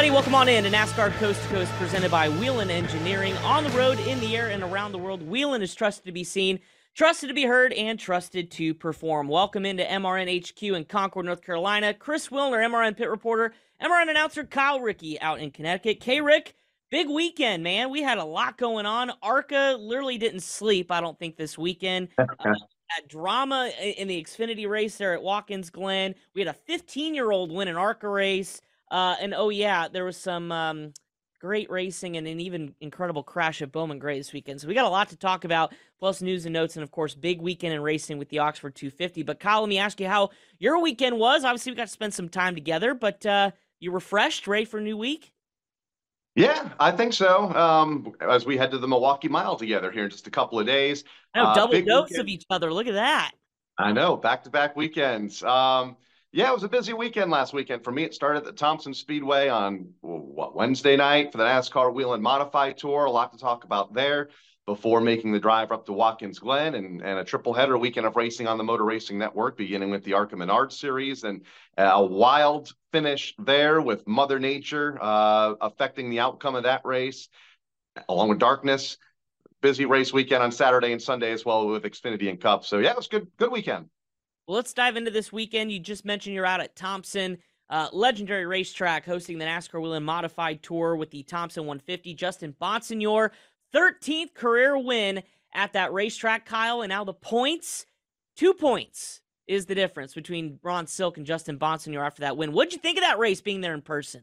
Everybody? Welcome on in to NASCAR Coast to Coast presented by Whelen Engineering. On the road, in the air, and around the world, Whelen is trusted to be seen, trusted to be heard, and trusted to perform. Welcome into MRN HQ in Concord, North Carolina. Chris Wilner, MRN pit reporter, MRN announcer Kyle Rickey out in Connecticut. K Rick, big weekend, man. We had a lot going on. ARCA literally didn't sleep, I don't think, this weekend. Uh, that drama in the Xfinity race there at Watkins Glen. We had a 15 year old win an ARCA race. Uh, and oh yeah, there was some um, great racing and an even incredible crash at Bowman Gray this weekend. So we got a lot to talk about, plus news and notes, and of course, big weekend in racing with the Oxford 250. But Kyle, let me ask you how your weekend was. Obviously, we got to spend some time together, but uh, you refreshed, ready for a new week? Yeah, I think so. Um, as we head to the Milwaukee Mile together here in just a couple of days. No, uh, double dose weekend. of each other. Look at that. I know, back to back weekends. Um, yeah, it was a busy weekend last weekend for me. It started at the Thompson Speedway on what Wednesday night for the NASCAR Whelen Modify Tour. A lot to talk about there before making the drive up to Watkins Glen and, and a triple header weekend of racing on the Motor Racing Network, beginning with the ARCA Menard Series and a wild finish there with Mother Nature uh, affecting the outcome of that race, along with darkness. Busy race weekend on Saturday and Sunday as well with Xfinity and Cup. So yeah, it was good. Good weekend. Well, let's dive into this weekend. You just mentioned you're out at Thompson, uh, legendary racetrack, hosting the NASCAR Whelen Modified Tour with the Thompson 150. Justin Bonsignore, 13th career win at that racetrack, Kyle. And now the points, two points is the difference between Ron Silk and Justin Bonsignore after that win. What'd you think of that race being there in person?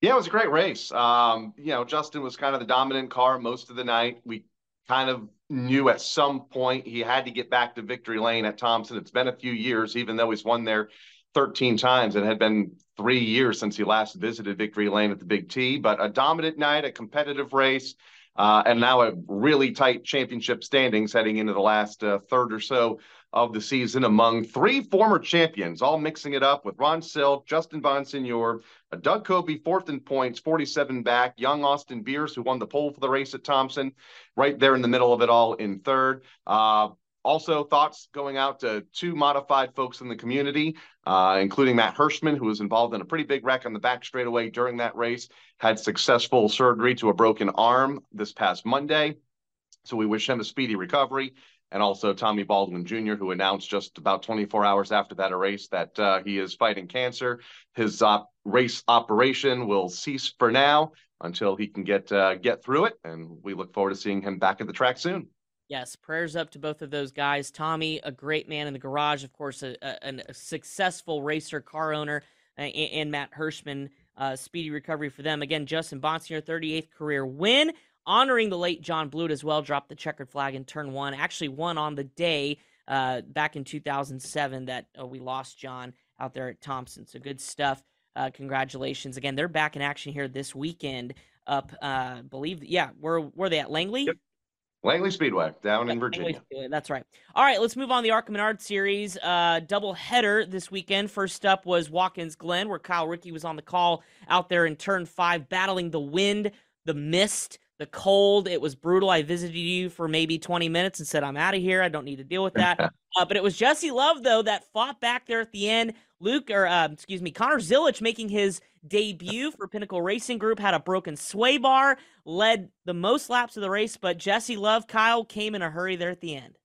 Yeah, it was a great race. Um, you know, Justin was kind of the dominant car most of the night. We kind of knew at some point he had to get back to victory lane at Thompson. It's been a few years, even though he's won there 13 times. It had been three years since he last visited victory lane at the Big T, but a dominant night, a competitive race. Uh, and now a really tight championship standings heading into the last uh, third or so of the season among three former champions, all mixing it up with Ron Silk, Justin Bonsignore, Doug Coby, fourth in points, 47 back. Young Austin Beers, who won the pole for the race at Thompson, right there in the middle of it all in third. Uh, also, thoughts going out to two modified folks in the community, uh, including Matt Hirschman, who was involved in a pretty big wreck on the back straightaway during that race, had successful surgery to a broken arm this past Monday. So we wish him a speedy recovery and also Tommy Baldwin Jr., who announced just about 24 hours after that race that uh, he is fighting cancer. His op- race operation will cease for now until he can get uh, get through it, and we look forward to seeing him back at the track soon. Yes, prayers up to both of those guys. Tommy, a great man in the garage, of course, a, a, a successful racer, car owner, and, and Matt Hirschman. Uh, speedy recovery for them. Again, Justin Bonsignore, 38th career win honoring the late John Blewett as well, dropped the checkered flag in turn one. Actually, won on the day uh, back in 2007 that uh, we lost John out there at Thompson. So good stuff. Uh, congratulations again. They're back in action here this weekend. Up, uh, believe, yeah, where were they at Langley? Yep. Langley Speedway down in Virginia. That's right. All right, let's move on the ARCA Menard series. Uh, double header this weekend. First up was Watkins Glen, where Kyle Rickey was on the call out there in turn five, battling the wind, the mist, the cold. It was brutal. I visited you for maybe 20 minutes and said, I'm out of here. I don't need to deal with that. uh, but it was Jesse Love, though, that fought back there at the end. Luke, or uh, excuse me, Connor Zilisch making his debut for Pinnacle Racing Group had a broken sway bar, led the most laps of the race, but Jesse Love, Kyle came in a hurry there at the end.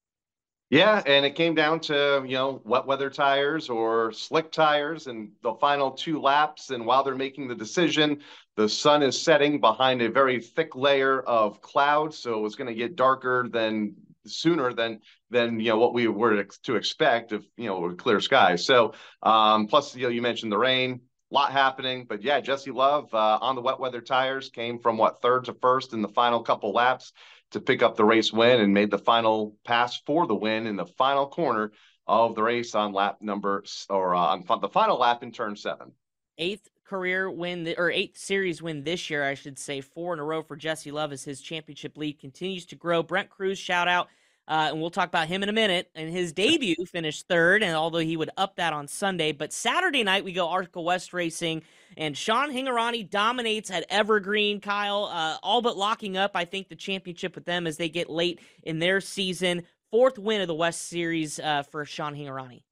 Yeah, and it came down to, you know, wet weather tires or slick tires and the final two laps. And while they're making the decision, the sun is setting behind a very thick layer of clouds. So it was going to get darker than sooner than than you know what we were to expect if you know clear skies. So um, plus you know you mentioned the rain, a lot happening, but yeah, Jesse Love uh, on the wet weather tires came from what third to first in the final couple laps to pick up the race win and made the final pass for the win in the final corner of the race on lap number or uh, on the final lap in turn seven. Eighth career win or eighth series win this year, I should say, four in a row for Jesse Love as his championship lead continues to grow. Brent Crews, shout out. Uh, and we'll talk about him in a minute. And his debut finished third, and although he would up that on Sunday, but Saturday night we go ARCA West Racing, and Sean Hingorani dominates at Evergreen. Kyle, uh, all but locking up, I think, the championship with them as they get late in their season. Fourth win of the West Series uh, for Sean Hingorani.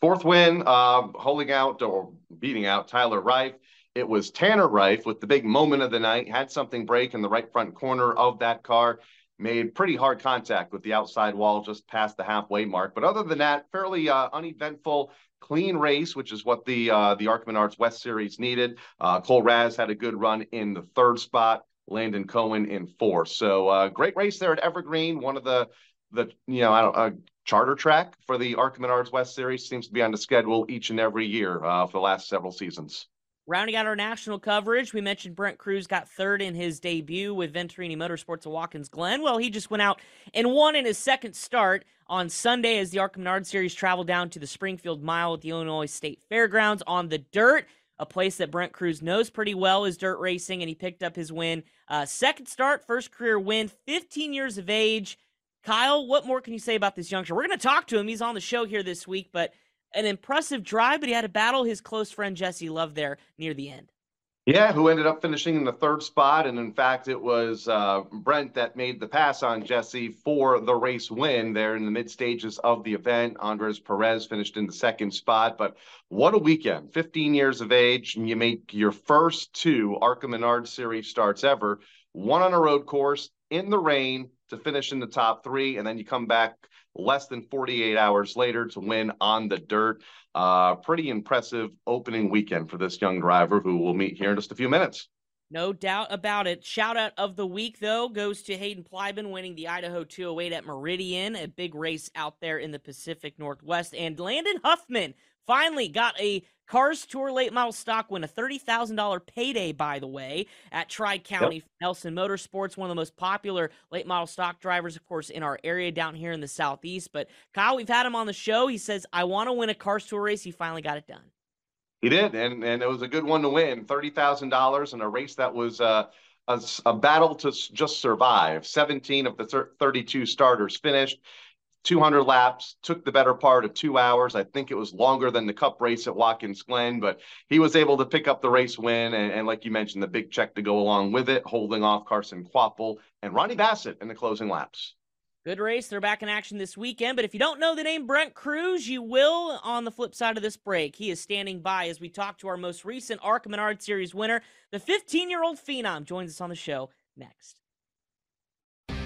Fourth win, uh, holding out or beating out Tyler Reif. It was Tanner Reif with the big moment of the night, had something break in the right front corner of that car, made pretty hard contact with the outside wall just past the halfway mark. But other than that, fairly uh, uneventful, clean race, which is what the uh, the ARCA Menards West Series needed. Uh, Cole Raz had a good run in the third spot. Landon Cohen in fourth. So uh, great race there at Evergreen, one of the the you know I don't uh, charter track for the ARCA Menards West Series seems to be on the schedule each and every year uh, for the last several seasons. Rounding out our national coverage, we mentioned Brent Crews got third in his debut with Venturini Motorsports of Watkins Glen. Well, he just went out and won in his second start on Sunday as the ARCA Menard Series traveled down to the Springfield Mile at the Illinois State Fairgrounds on the dirt, a place that Brent Crews knows pretty well is dirt racing, and he picked up his win. Uh, second start, first career win, 15 years of age. Kyle, what more can you say about this youngster? We're going to talk to him. He's on the show here this week, but an impressive drive, but he had to battle his close friend Jesse Love there near the end. Yeah, who ended up finishing in the third spot. And in fact, it was uh, Brent that made the pass on Jesse for the race win there in the mid stages of the event. Andres Perez finished in the second spot. But what a weekend 15 years of age, and you make your first two ARCA Menard Series starts ever, one on a road course in the rain to finish in the top three, and then you come back less than 48 hours later to win on the dirt. Uh, pretty impressive opening weekend for this young driver who we'll meet here in just a few minutes. No doubt about it. Shout out of the week, though, goes to Hayden Plybon winning the Idaho 208 at Meridian, a big race out there in the Pacific Northwest. And Landon Huffman finally got a Cars Tour late model stock win, a $30,000 payday, by the way, at Tri County. Yep. Nelson Motorsports, one of the most popular late model stock drivers, of course, in our area down here in the Southeast. But Kyle, we've had him on the show. He says, I want to win a Cars Tour race. He finally got it done. He did, and, and it was a good one to win $30,000 in a race that was uh, a, a battle to just survive. 17 of the 32 starters finished. 200 laps, took the better part of two hours. I think it was longer than the cup race at Watkins Glen, but he was able to pick up the race win. And, and like you mentioned, the big check to go along with it, holding off Carson Kvapil and Ronnie Bassett in the closing laps. Good race. They're back in action this weekend. But if you don't know the name Brent Crews, you will on the flip side of this break. He is standing by as we talk to our most recent ARCA Menard Series winner. The 15 year old Phenom joins us on the show next.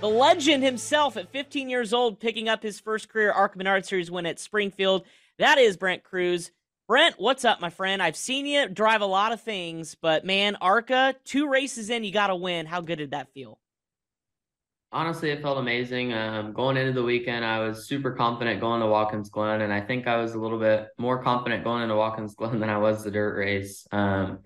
The legend himself at 15 years old picking up his first career ARCA Menard Series win at Springfield. That is Brent Crews. Brent, what's up, my friend? I've seen you drive a lot of things, but man, ARCA, two races in, you got to win. How good did that feel? Honestly, it felt amazing. Um, going into the weekend, I was super confident going to Watkins Glen, and I think I was a little bit more confident going into Watkins Glen than I was the dirt race. Um,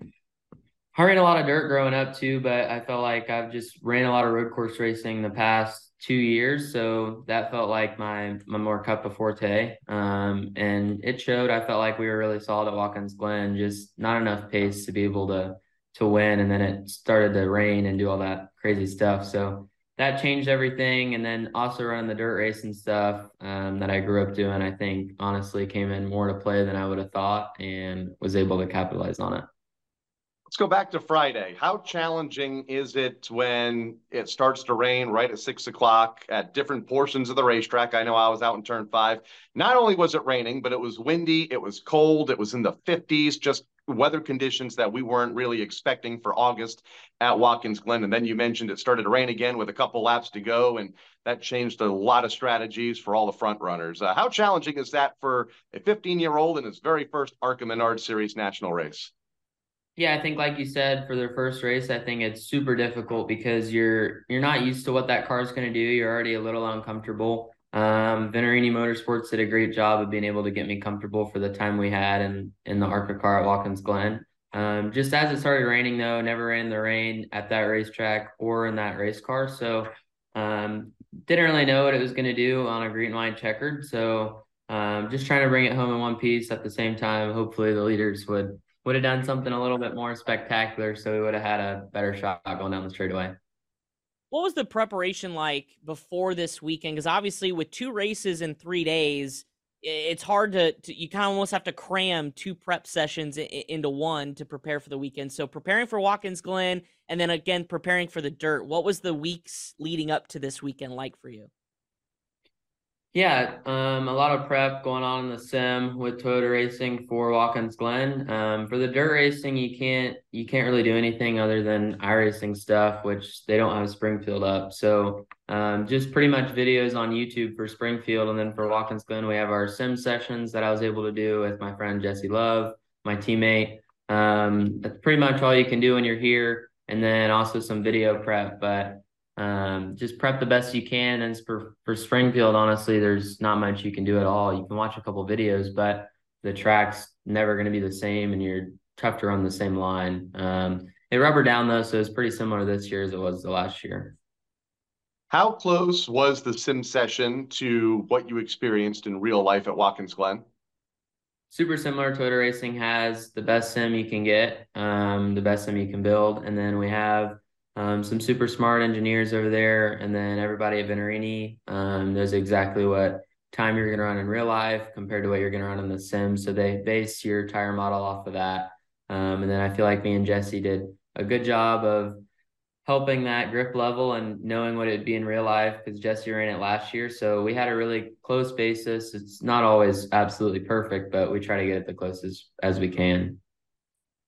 I ran a lot of dirt growing up too, but I felt like I've just ran a lot of road course racing the past two years. So that felt like my my more cup of forte. Um, and it showed. I felt like we were really solid at Watkins Glen, just not enough pace to be able to to win. And then it started to rain and do all that crazy stuff. So that changed everything. And then also running the dirt race and stuff um, that I grew up doing, I think honestly came in more to play than I would have thought and was able to capitalize on it. Let's go back to Friday. How challenging is it when it starts to rain right at six o'clock at different portions of the racetrack? I know I was out in turn five. Not only was it raining, but it was windy, it was cold, it was in the 50s, just weather conditions that we weren't really expecting for August at Watkins Glen. And then you mentioned it started to rain again with a couple laps to go, and that changed a lot of strategies for all the front runners. Uh, how challenging is that for a 15 year old in his very first ARCA Menard Series national race? Yeah, I think like you said, for their first race, I think it's super difficult because you're you're not used to what that car is going to do. You're already a little uncomfortable. Um, Venturini Motorsports did a great job of being able to get me comfortable for the time we had in in the ARCA car at Watkins Glen. Um, just as it started raining, though, never ran the rain at that racetrack or in that race car, so um, didn't really know what it was going to do on a green line checkered. So um, just trying to bring it home in one piece at the same time. Hopefully, the leaders would would have done something a little bit more spectacular so we would have had a better shot going down the straightaway. What was the preparation like before this weekend? Because obviously, with two races in three days, it's hard to, to you kind of almost have to cram two prep sessions into one to prepare for the weekend. So preparing for Watkins Glen and then again preparing for the dirt. What was the weeks leading up to this weekend like for you? Yeah, um, a lot of prep going on in the sim with Toyota Racing for Watkins Glen. Um, for the dirt racing, you can't you can't really do anything other than iRacing stuff, which they don't have Springfield up. So um, just pretty much videos on YouTube for Springfield, and then for Watkins Glen, we have our sim sessions that I was able to do with my friend Jesse Love, my teammate. Um, that's pretty much all you can do when you're here, and then also some video prep, but um, just prep the best you can. And for, for Springfield, honestly, there's not much you can do at all. You can watch a couple videos, but the track's never going to be the same and you're tough to run the same line. Um, it rubber down though, so it's pretty similar this year as it was the last year. How close was the sim session to what you experienced in real life at Watkins Glen? Super similar. Toyota Racing has the best sim you can get, um, the best sim you can build, and then we have um, some super smart engineers over there, and then everybody at Venturini um, knows exactly what time you're going to run in real life compared to what you're going to run in the sim. So they base your tire model off of that. Um, and then I feel like me and Jesse did a good job of helping that grip level and knowing what it'd be in real life because Jesse ran it last year. So we had a really close basis. It's not always absolutely perfect, but we try to get it the closest as we can.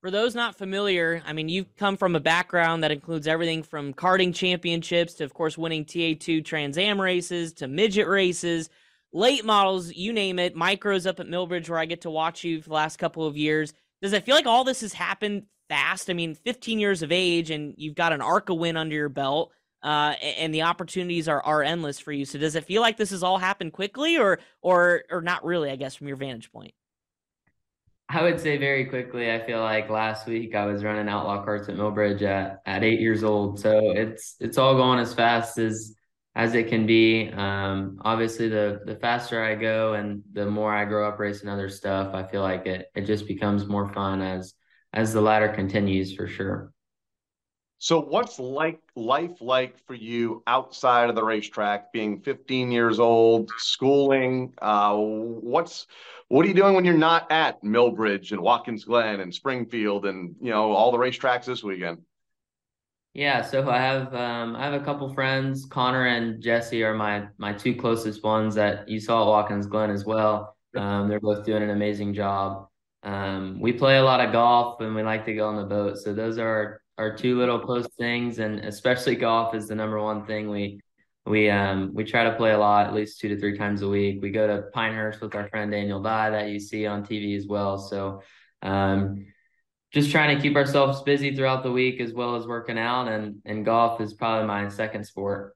For those not familiar, I mean, you've come from a background that includes everything from karting championships to, of course, winning TA2 Trans Am races to midget races, late models, you name it, micros up at Millbridge, where I get to watch you for the last couple of years. Does it feel like all this has happened fast? I mean, 15 years of age and you've got an ARCA win under your belt. Uh, and the opportunities are, are endless for you. So does it feel like this has all happened quickly or or or not really, I guess, from your vantage point? I would say very quickly. I feel like last week I was running outlaw karts at Millbridge at, at eight years old. So it's it's all going as fast as as it can be. Um, obviously, the the faster I go and the more I grow up racing other stuff, I feel like it it just becomes more fun as as the ladder continues for sure. So, what's like life like for you outside of the racetrack? Being 15 years old, schooling. Uh, what's what are you doing when you're not at Millbridge and Watkins Glen and Springfield and you know all the racetracks this weekend? Yeah, so I have um, I have a couple friends. Connor and Jesse are my my two closest ones that you saw at Watkins Glen as well. Um, they're both doing an amazing job. Um, we play a lot of golf and we like to go on the boat. So those are our two little close things, and especially golf is the number one thing we we um we try to play a lot, at least two to three times a week. We go to Pinehurst with our friend Daniel Dye that you see on TV as well. So um just trying to keep ourselves busy throughout the week as well as working out and and golf is probably my second sport.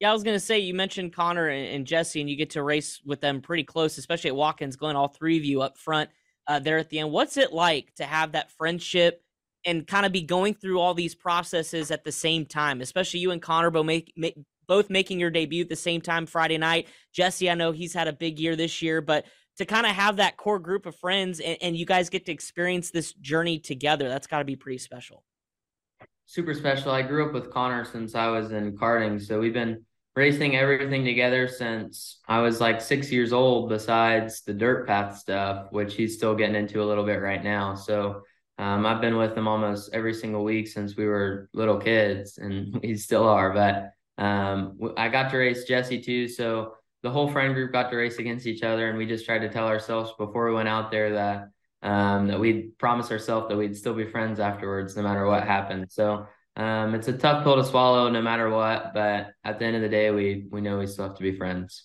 Yeah, I was gonna say you mentioned Connor and Jesse, and you get to race with them pretty close, especially at Watkins Glen. All three of you up front uh, there at the end. What's it like to have that friendship and kind of be going through all these processes at the same time, especially you and Connor both, make, make, both making your debut at the same time Friday night. Jesse, I know he's had a big year this year, but to kind of have that core group of friends and, and you guys get to experience this journey together, that's got to be pretty special. Super special. I grew up with Connor since I was in karting, so we've been racing everything together since I was like six years old, besides the dirt path stuff, which he's still getting into a little bit right now. So um, I've been with him almost every single week since we were little kids, and we still are. But um, I got to race Jesse too, so the whole friend group got to race against each other, and we just tried to tell ourselves before we went out there that um, that we'd promise ourselves that we'd still be friends afterwards, no matter what happened. So um, it's a tough pill to swallow, no matter what. But at the end of the day, we we know we still have to be friends.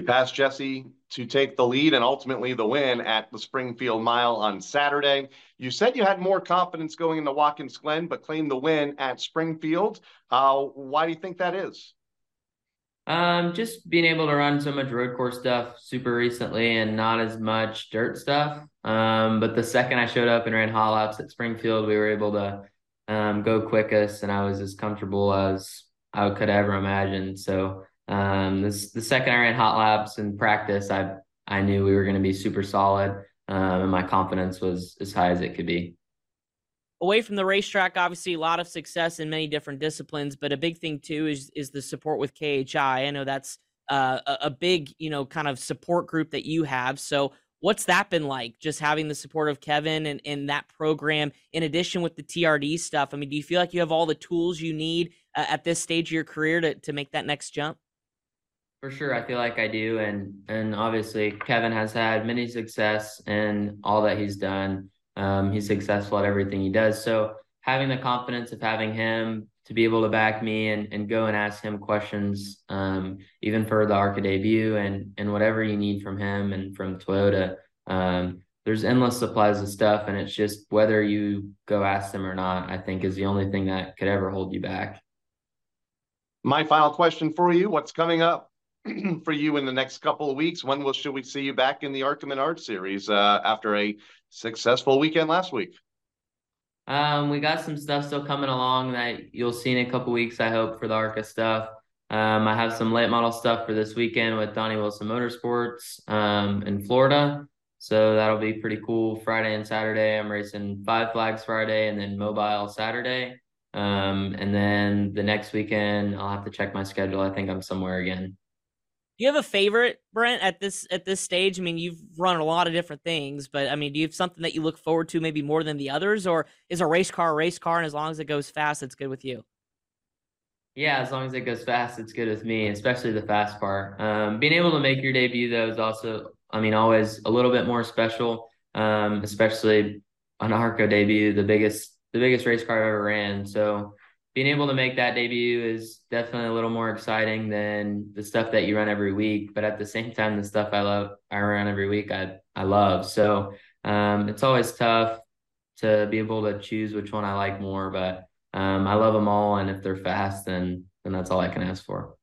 You passed Jesse to take the lead and ultimately the win at the Springfield Mile on Saturday. You said you had more confidence going into Watkins Glen, but claimed the win at Springfield. Uh, why do you think that is? Um, just being able to run so much road course stuff super recently and not as much dirt stuff. Um, but the second I showed up and ran hot laps at Springfield, we were able to um, go quickest, and I was as comfortable as I could ever imagine. So um, this the second I ran hot laps in practice, I I knew we were going to be super solid, um, and my confidence was as high as it could be. Away from the racetrack, obviously a lot of success in many different disciplines, but a big thing too is is the support with KHI. I know that's uh, a, big you know kind of support group that you have. So what's that been like? Just having the support of Kevin and and that program, in addition with the TRD stuff. I mean, do you feel like you have all the tools you need uh, at this stage of your career to to make that next jump? For sure, I feel like I do, and and obviously Kevin has had many success in all that he's done. Um, he's successful at everything he does. So having the confidence of having him to be able to back me and, and go and ask him questions, um, even for the ARCA debut and and whatever you need from him and from Toyota. Um, there's endless supplies of stuff, and it's just whether you go ask them or not. I think is the only thing that could ever hold you back. My final question for you: What's coming up? for you in the next couple of weeks. When will should we see you back in the ARCA Art series uh, after a successful weekend last week? Um, we got some stuff still coming along that you'll see in a couple weeks. I hope for the ARCA stuff. Um, I have some late model stuff for this weekend with Donnie Wilson Motorsports um, in Florida. So that'll be pretty cool. Friday and Saturday, I'm racing Five Flags Friday and then Mobile Saturday. Um, and then the next weekend, I'll have to check my schedule. I think I'm somewhere again you have a favorite, Brent, at this at this stage? I mean, you've run a lot of different things, but I mean, do you have something that you look forward to maybe more than the others, or is a race car a race car, and as long as it goes fast, it's good with you? Yeah, as long as it goes fast, it's good with me, especially the fast part. Um, being able to make your debut though is also, I mean, always a little bit more special, um, especially an ARCA debut, the biggest the biggest race car I've ever ran. So being able to make that debut is definitely a little more exciting than the stuff that you run every week. But at the same time, the stuff I love, I run every week, I I love. So um, it's always tough to be able to choose which one I like more. But um, I love them all, and if they're fast, then then that's all I can ask for.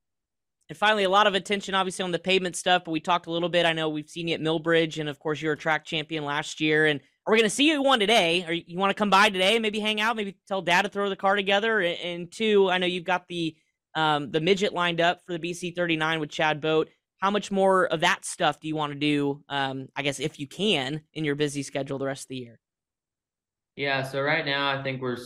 And finally, a lot of attention, obviously, on the pavement stuff. But we talked a little bit. I know we've seen you at Millbridge, and of course, you're a track champion last year, and are we going to see you one today? Or you want to come by today, maybe hang out, maybe tell dad to throw the car together? And two, I know you've got the um, the midget lined up for the BC 39 with Chad Boat. How much more of that stuff do you want to do? Um, I guess if you can in your busy schedule the rest of the year. Yeah, so right now I think we're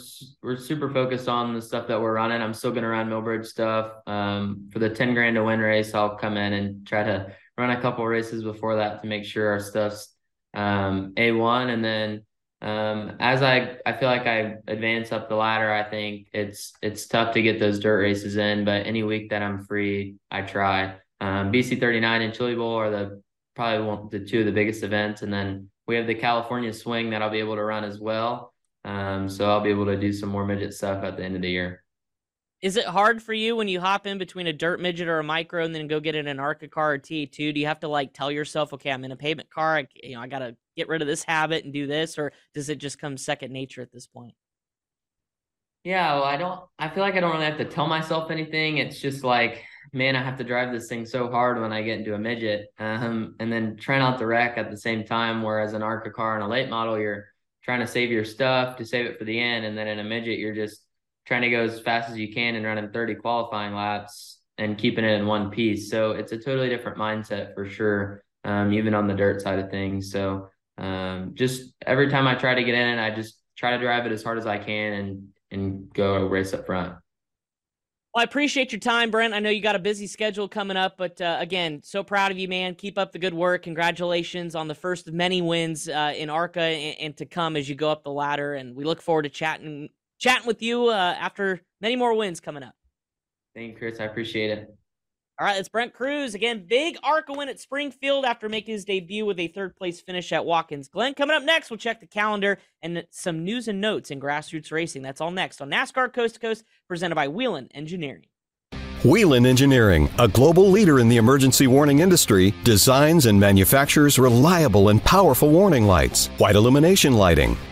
we're super focused on the stuff that we're running. I'm still going to run Millbridge stuff. Um, for the 10 grand to win race, I'll come in and try to run a couple races before that to make sure our stuff's um, A1. And then um, as I, I feel like I advance up the ladder, I think it's it's tough to get those dirt races in. But any week that I'm free, I try. Um, BC 39 and Chili Bowl are the probably one, the two of the biggest events, and then we have the California Swing that I'll be able to run as well. Um, so I'll be able to do some more midget stuff at the end of the year. Is it hard for you when you hop in between a dirt midget or a micro and then go get in an ARCA car or T2? Do you have to like tell yourself, okay, I'm in a pavement car, I, you know, I got to get rid of this habit and do this, or does it just come second nature at this point? Yeah, well, I don't. I feel like I don't really have to tell myself anything. It's just like, man, I have to drive this thing so hard when I get into a midget, um, and then try not to wreck at the same time. Whereas an ARCA car and a late model, you're trying to save your stuff to save it for the end. And then in a midget, you're just trying to go as fast as you can and running 30 qualifying laps and keeping it in one piece. So it's a totally different mindset for sure, um, even on the dirt side of things. So um, just every time I try to get in, I just try to drive it as hard as I can and and go race up front. Well, I appreciate your time, Brent. I know you got a busy schedule coming up, but uh, again, so proud of you, man. Keep up the good work. Congratulations on the first of many wins uh, in ARCA and, and, to come as you go up the ladder. And we look forward to chatting chatting with you uh, after many more wins coming up. Thank you, Chris. I appreciate it. All right, it's Brent Crews again. Big ARCA win at Springfield after making his debut with a third place finish at Watkins Glen. Coming up next, we'll check the calendar and some news and notes in grassroots racing. That's all next on NASCAR Coast to Coast, presented by Whelen Engineering. Whelen Engineering, a global leader in the emergency warning industry, designs and manufactures reliable and powerful warning lights, white illumination lighting,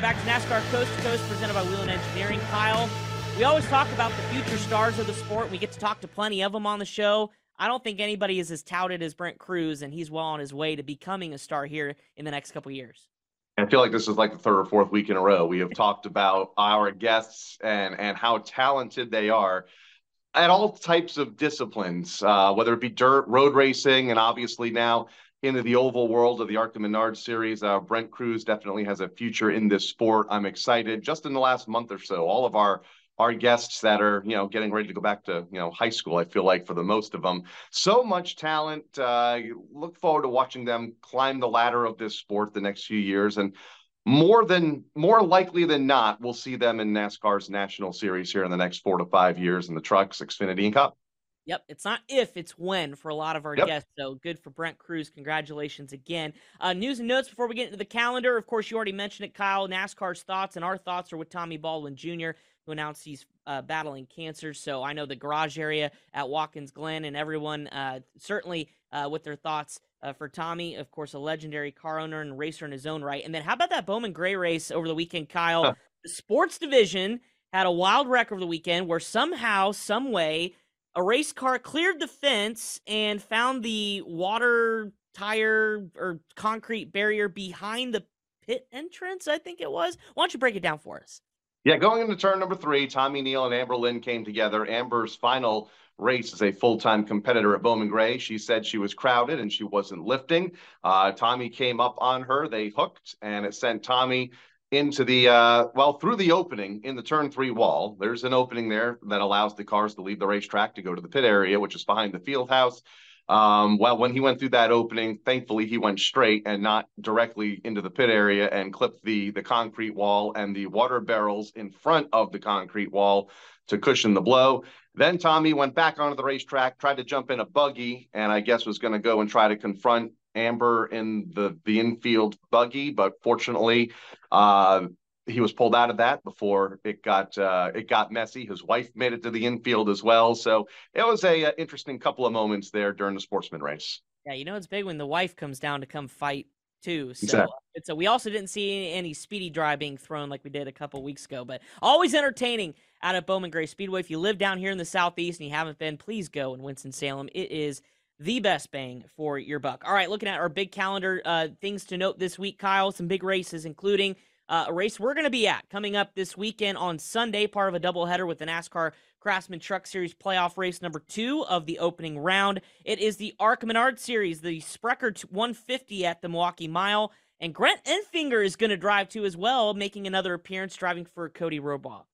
NASCAR Coast to Coast presented by Whelen Engineering. Kyle, we always talk about the future stars of the sport. We get to talk to plenty of them on the show. I don't think anybody is as touted as Brent Crews, and he's well on his way to becoming a star here in the next couple years. I feel like this is like the third or fourth week in a row. We have talked about our guests and and how talented they are at all types of disciplines, uh, whether it be dirt, road racing, and obviously now into the oval world of the ARCA Menard series. Uh, Brent Crews definitely has a future in this sport. I'm excited. Just in the last month or so, all of our our guests that are you know getting ready to go back to you know high school i feel like for the most of them so much talent uh, look forward to watching them climb the ladder of this sport the next few years and more than more likely than not we'll see them in nascar's national series here in the next four to five years in the trucks xfinity and cup Yep, it's not if, it's when for a lot of our yep. guests. So good for Brent Crews. Congratulations again. Uh, news and notes before we get into the calendar. Of course, you already mentioned it, Kyle. NASCAR's thoughts and our thoughts are with Tommy Baldwin Jr., who announced he's uh, battling cancer. So I know the garage area at Watkins Glen and everyone uh, certainly uh, with their thoughts uh, for Tommy. Of course, a legendary car owner and racer in his own right. And then how about that Bowman Gray race over the weekend, Kyle? Huh. The sports division had a wild wreck over the weekend where somehow, some way a race car cleared the fence and found the water tire or concrete barrier behind the pit entrance, I think it was. Why don't you break it down for us? Yeah, going into turn number three, Tommy Neal and Amber Lynn came together. Amber's final race as a full-time competitor at Bowman Gray. She said she was crowded and she wasn't lifting. Uh, Tommy came up on her. They hooked, and it sent Tommy into the uh, well through the opening in the turn three wall. There's an opening there that allows the cars to leave the racetrack to go to the pit area, which is behind the field house. Um, well, when he went through that opening, thankfully he went straight and not directly into the pit area and clipped the the concrete wall and the water barrels in front of the concrete wall to cushion the blow. Then Tommy went back onto the racetrack, tried to jump in a buggy, and I guess was going to go and try to confront Amber in the the infield buggy, but fortunately, uh, he was pulled out of that before it got uh, it got messy. His wife made it to the infield as well, so it was a, a uh, interesting couple of moments there during the sportsman race. Yeah, you know it's big when the wife comes down to come fight too. So exactly. it's a, we also didn't see any speedy dry being thrown like we did a couple weeks ago, but always entertaining out at Bowman Gray Speedway. If you live down here in the southeast and you haven't been, please go in Winston Salem. It is the best bang for your buck. All right, looking at our big calendar, uh, things to note this week, Kyle. Some big races, including uh, a race we're going to be at coming up this weekend on Sunday, part of a doubleheader with the NASCAR Craftsman Truck Series playoff race number two of the opening round. It is the ARCA Menard Series, the Sprecher 150 at the Milwaukee Mile. And Grant Enfinger is going to drive too as well, making another appearance driving for Cody Rohrbaugh.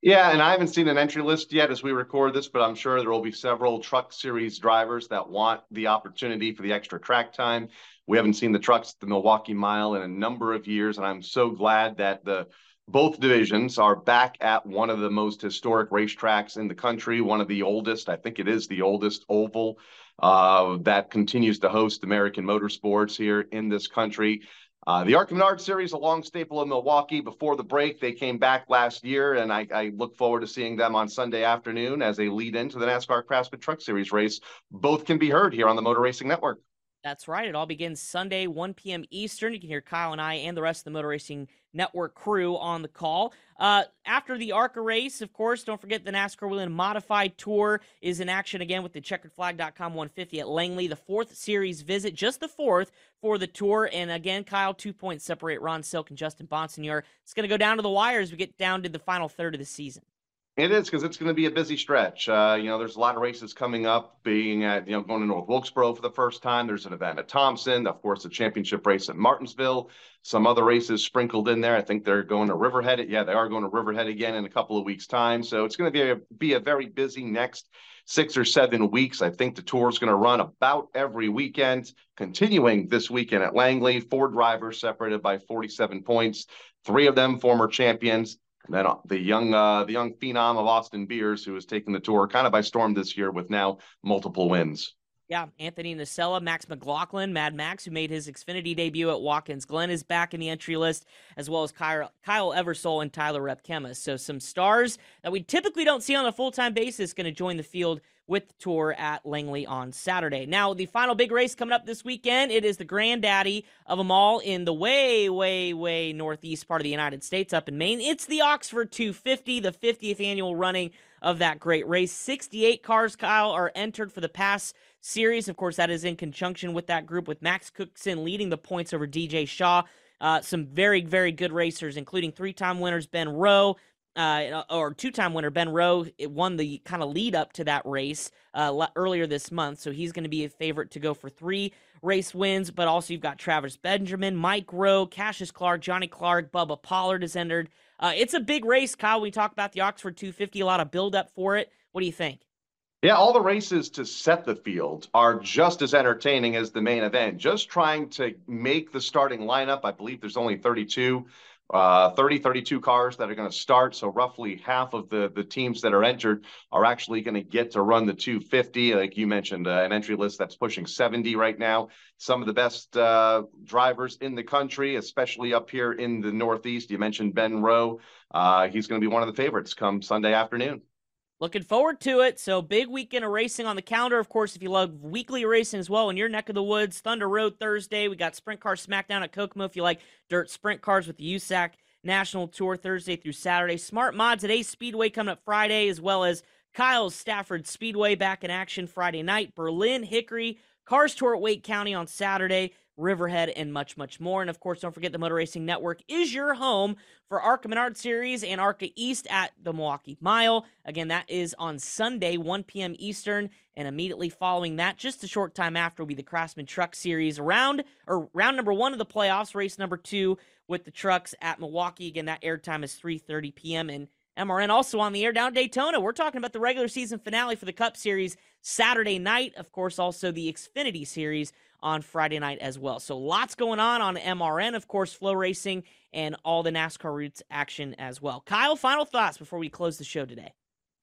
Yeah, and I haven't seen an entry list yet as we record this, but I'm sure there will be several truck series drivers that want the opportunity for the extra track time. We haven't seen the trucks at the Milwaukee Mile in a number of years, and I'm so glad that the both divisions are back at one of the most historic racetracks in the country, one of the oldest. I think it is the oldest oval uh, that continues to host American motorsports here in this country. Uh, the ARCA Menard Series, a long staple of Milwaukee. Before the break, they came back last year, and I, I, look forward to seeing them on Sunday afternoon as they lead into the NASCAR Craftsman Truck Series race. Both can be heard here on the Motor Racing Network. That's right. It all begins Sunday, 1 p.m. Eastern. You can hear Kyle and I and the rest of the Motor Racing Network crew on the call. Uh, after the ARCA race, of course, don't forget the NASCAR Whelen Modified Tour is in action again with the checkeredflag.com 150 at Langley. The fourth series visit, just the fourth for the tour. And again, Kyle, two points separate Ron Silk and Justin Bonsignore. It's going to go down to the wire as we get down to the final third of the season. It is because it's going to be a busy stretch. Uh, you know, there's a lot of races coming up. Being at you know going to North Wilkesboro for the first time. There's an event at Thompson. Of course, the championship race at Martinsville. Some other races sprinkled in there. I think they're going to Riverhead. Yeah, they are going to Riverhead again in a couple of weeks' time. So it's going to be a, be a very busy next six or seven weeks. I think the tour is going to run about every weekend, continuing this weekend at Langley. Four drivers separated by 47 points. Three of them former champions. And then uh, the young uh, the young phenom of Austin Beers, who has taken the tour kind of by storm this year with now multiple wins. Yeah, Anthony Nocella, Max McLaughlin, Mad Max, who made his Xfinity debut at Watkins Glen, is back in the entry list, as well as Kyle, Kyle Eversole and Tyler Repkema. So some stars that we typically don't see on a full time basis going to join the field with the tour at Langley on Saturday. Now, the final big race coming up this weekend, it is the granddaddy of them all in the way, way, way northeast part of the United States up in Maine. It's the Oxford 250, the 50th annual running of that great race. 68 cars, Kyle, are entered for the PASS series. Of course, that is in conjunction with that group with Max Cookson leading the points over DJ Shaw. Uh, some very, very good racers, including three time winners Ben Rowe, uh, or two-time winner Ben Rowe won the kind of lead up to that race uh, earlier this month, so he's going to be a favorite to go for three race wins. But also you've got Travis Benjamin, Mike Rowe, Cassius Clark, Johnny Clark, Bubba Pollard is entered. Uh, it's a big race, Kyle. We talk about the Oxford 250, a lot of build up for it. What do you think? Yeah, all the races to set the field are just as entertaining as the main event. Just trying to make the starting lineup. I believe there's only 32 uh, 30, 32 cars that are going to start. So roughly half of the the teams that are entered are actually going to get to run the 250. Like you mentioned, uh, an entry list that's pushing 70 right now. Some of the best uh, drivers in the country, especially up here in the Northeast. You mentioned Ben Rowe. Uh, he's going to be one of the favorites come Sunday afternoon. Looking forward to it. So, big weekend of racing on the calendar. Of course, if you love weekly racing as well in your neck of the woods, Thunder Road Thursday. We got Sprint Car Smackdown at Kokomo if you like dirt sprint cars with the USAC National Tour Thursday through Saturday. Smart Mods at Ace Speedway coming up Friday, as well as Kyle's Stafford Speedway back in action Friday night. Berlin, Hickory, Cars Tour at Wake County on Saturday. Riverhead, and much, much more. And of course, don't forget the Motor Racing Network is your home for ARCA Menard Series and ARCA East at the Milwaukee Mile. Again, that is on Sunday, 1 p.m. Eastern. And immediately following that, just a short time after, will be the Craftsman Truck Series round or round number one of the playoffs, race number two with the trucks at Milwaukee. Again, that airtime is 3:30 p.m. and MRN also on the air down Daytona. We're talking about the regular season finale for the Cup Series Saturday night. Of course, also the Xfinity Series on Friday night as well. So lots going on on MRN, of course, FloRacing and all the NASCAR Roots action as well. Kyle, final thoughts before we close the show today.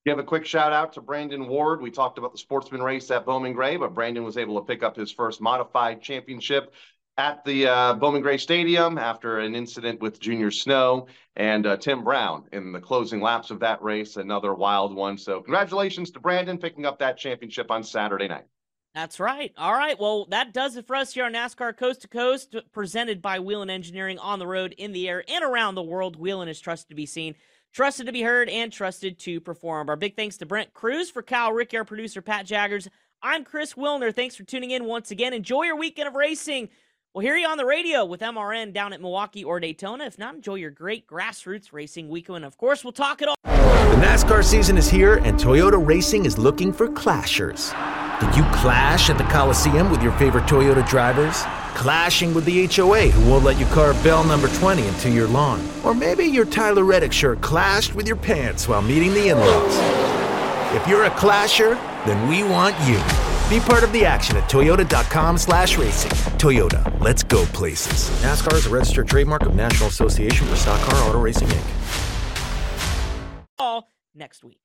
Give a quick shout out to Brandon Ward. We talked about the sportsman race at Bowman Gray, but Brandon was able to pick up his first modified championship at the uh, Bowman Gray Stadium after an incident with Junior Snow and uh, Tim Brown in the closing laps of that race. Another wild one. So, congratulations to Brandon picking up that championship on Saturday night. That's right. All right. Well, that does it for us here on NASCAR Coast to Coast, presented by Whelen Engineering on the road, in the air, and around the world. Whelen is trusted to be seen, trusted to be heard, and trusted to perform. Our big thanks to Brent Crews for Kyle Rick, our producer, Pat Jaggers. I'm Chris Wilner. Thanks for tuning in once again. Enjoy your weekend of racing. We'll hear you on the radio with MRN down at Milwaukee or Daytona. If not, enjoy your great grassroots racing weekend. Of course, we'll talk it all. The NASCAR season is here, and Toyota Racing is looking for clashers. Did you clash at the Coliseum with your favorite Toyota drivers? Clashing with the HOA who won't let you carve bell number 20 into your lawn? Or maybe your Tyler Reddick shirt clashed with your pants while meeting the in laws? If you're a clasher, then we want you. Be part of the action at toyota.com slash racing. Toyota, let's go places. NASCAR is a registered trademark of National Association for Stock Car Auto Racing, Inc. All next week.